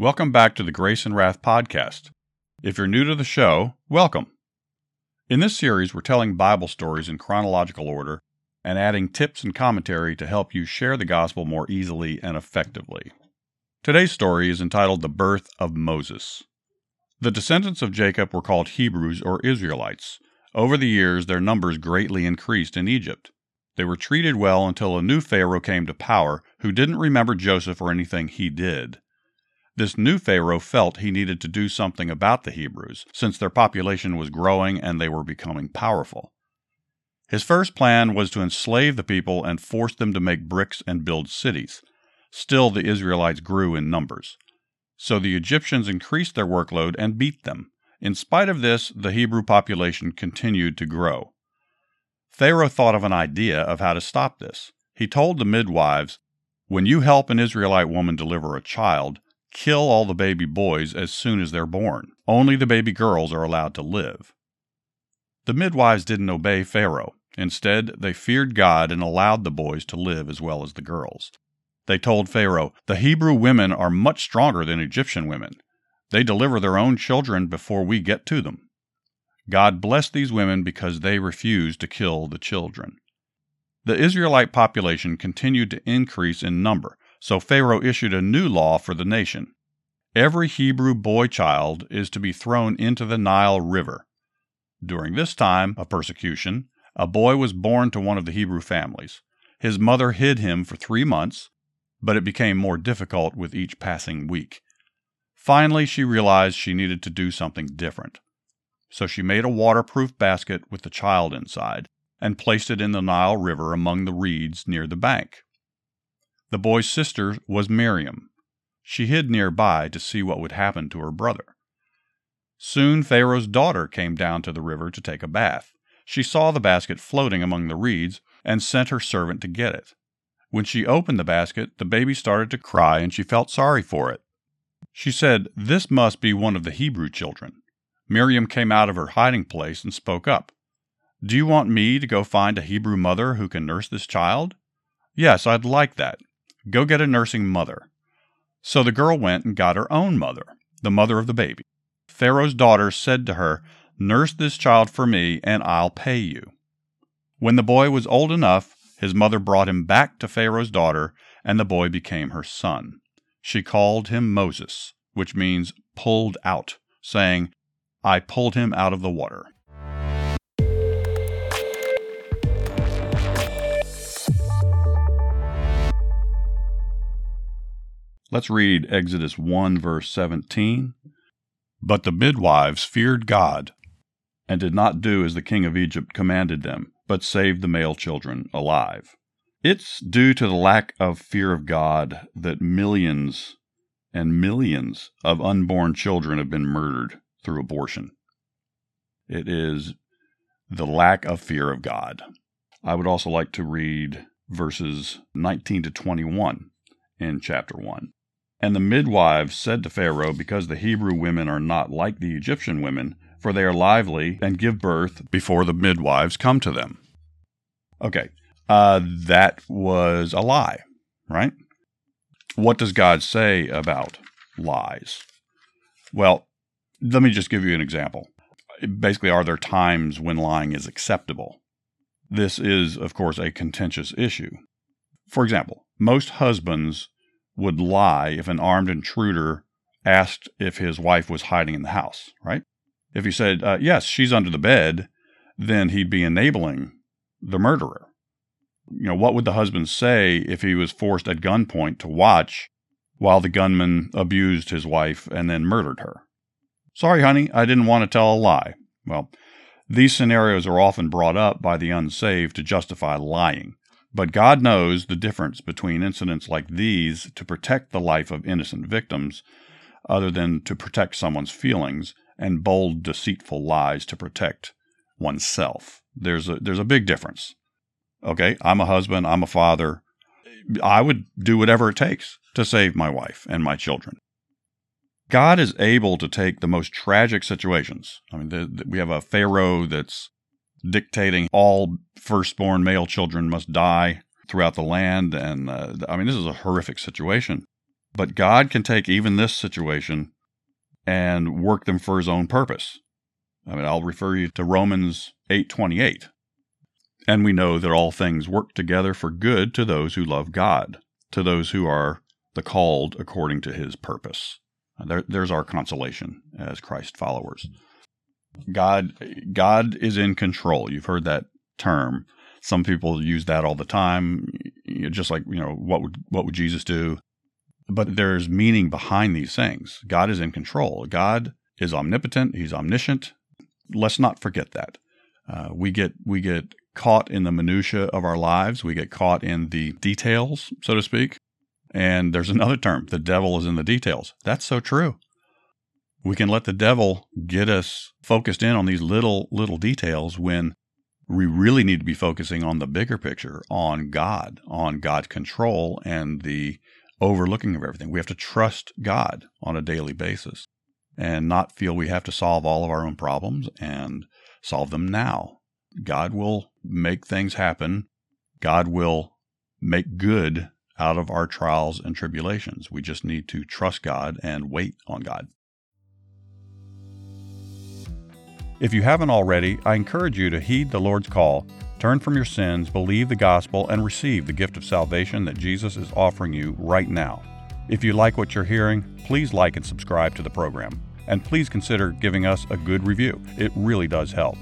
Welcome back to the Grace and Wrath podcast. If you're new to the show, welcome. In this series, we're telling Bible stories in chronological order and adding tips and commentary to help you share the gospel more easily and effectively. Today's story is entitled The Birth of Moses. The descendants of Jacob were called Hebrews or Israelites. Over the years, their numbers greatly increased in Egypt. They were treated well until a new Pharaoh came to power who didn't remember Joseph or anything he did. This new Pharaoh felt he needed to do something about the Hebrews, since their population was growing and they were becoming powerful. His first plan was to enslave the people and force them to make bricks and build cities. Still, the Israelites grew in numbers. So the Egyptians increased their workload and beat them. In spite of this, the Hebrew population continued to grow. Pharaoh thought of an idea of how to stop this. He told the midwives, When you help an Israelite woman deliver a child, kill all the baby boys as soon as they're born. Only the baby girls are allowed to live. The midwives didn't obey Pharaoh. Instead, they feared God and allowed the boys to live as well as the girls. They told Pharaoh, The Hebrew women are much stronger than Egyptian women. They deliver their own children before we get to them. God blessed these women because they refused to kill the children. The Israelite population continued to increase in number, so Pharaoh issued a new law for the nation. Every Hebrew boy child is to be thrown into the Nile River. During this time of persecution, a boy was born to one of the Hebrew families. His mother hid him for three months, but it became more difficult with each passing week. Finally, she realized she needed to do something different. So she made a waterproof basket with the child inside and placed it in the Nile River among the reeds near the bank. The boy's sister was Miriam. She hid nearby to see what would happen to her brother. Soon Pharaoh's daughter came down to the river to take a bath. She saw the basket floating among the reeds and sent her servant to get it. When she opened the basket, the baby started to cry and she felt sorry for it. She said, This must be one of the Hebrew children. Miriam came out of her hiding place and spoke up. Do you want me to go find a Hebrew mother who can nurse this child? Yes, I'd like that. Go get a nursing mother. So the girl went and got her own mother, the mother of the baby. Pharaoh's daughter said to her, Nurse this child for me, and I'll pay you. When the boy was old enough, his mother brought him back to Pharaoh's daughter, and the boy became her son. She called him Moses, which means pulled out, saying, I pulled him out of the water. Let's read Exodus 1, verse 17. But the midwives feared God and did not do as the king of Egypt commanded them, but saved the male children alive. It's due to the lack of fear of God that millions and millions of unborn children have been murdered through abortion. It is the lack of fear of God. I would also like to read verses 19 to 21 in chapter 1. And the midwives said to Pharaoh, Because the Hebrew women are not like the Egyptian women, for they are lively and give birth before the midwives come to them. Okay, uh, that was a lie, right? What does God say about lies? Well, let me just give you an example. Basically, are there times when lying is acceptable? This is, of course, a contentious issue. For example, most husbands would lie if an armed intruder asked if his wife was hiding in the house, right? If he said, uh, yes, she's under the bed, then he'd be enabling the murderer. You know, what would the husband say if he was forced at gunpoint to watch while the gunman abused his wife and then murdered her? Sorry, honey, I didn't want to tell a lie. Well, these scenarios are often brought up by the unsaved to justify lying. But God knows the difference between incidents like these to protect the life of innocent victims other than to protect someone's feelings and bold, deceitful lies to protect oneself. There's a, there's a big difference. Okay, I'm a husband, I'm a father. I would do whatever it takes to save my wife and my children. God is able to take the most tragic situations. I mean, the, the, we have a Pharaoh that's dictating all firstborn male children must die throughout the land. And uh, I mean, this is a horrific situation. But God can take even this situation and work them for his own purpose. I mean, I'll refer you to Romans 8:28. And we know that all things work together for good to those who love God, to those who are the called according to his purpose. There, there's our consolation as Christ followers. God, God is in control. You've heard that term. Some people use that all the time, just like you know what would what would Jesus do? But there's meaning behind these things. God is in control. God is omnipotent. He's omniscient. Let's not forget that. Uh, we get we get caught in the minutia of our lives. We get caught in the details, so to speak. And there's another term: the devil is in the details. That's so true we can let the devil get us focused in on these little little details when we really need to be focusing on the bigger picture on God, on God's control and the overlooking of everything. We have to trust God on a daily basis and not feel we have to solve all of our own problems and solve them now. God will make things happen. God will make good out of our trials and tribulations. We just need to trust God and wait on God. If you haven't already, I encourage you to heed the Lord's call, turn from your sins, believe the gospel, and receive the gift of salvation that Jesus is offering you right now. If you like what you're hearing, please like and subscribe to the program. And please consider giving us a good review. It really does help.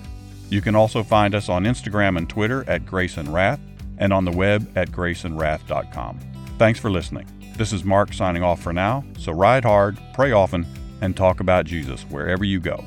You can also find us on Instagram and Twitter at Grace and Wrath and on the web at graceandwrath.com. Thanks for listening. This is Mark signing off for now, so ride hard, pray often, and talk about Jesus wherever you go.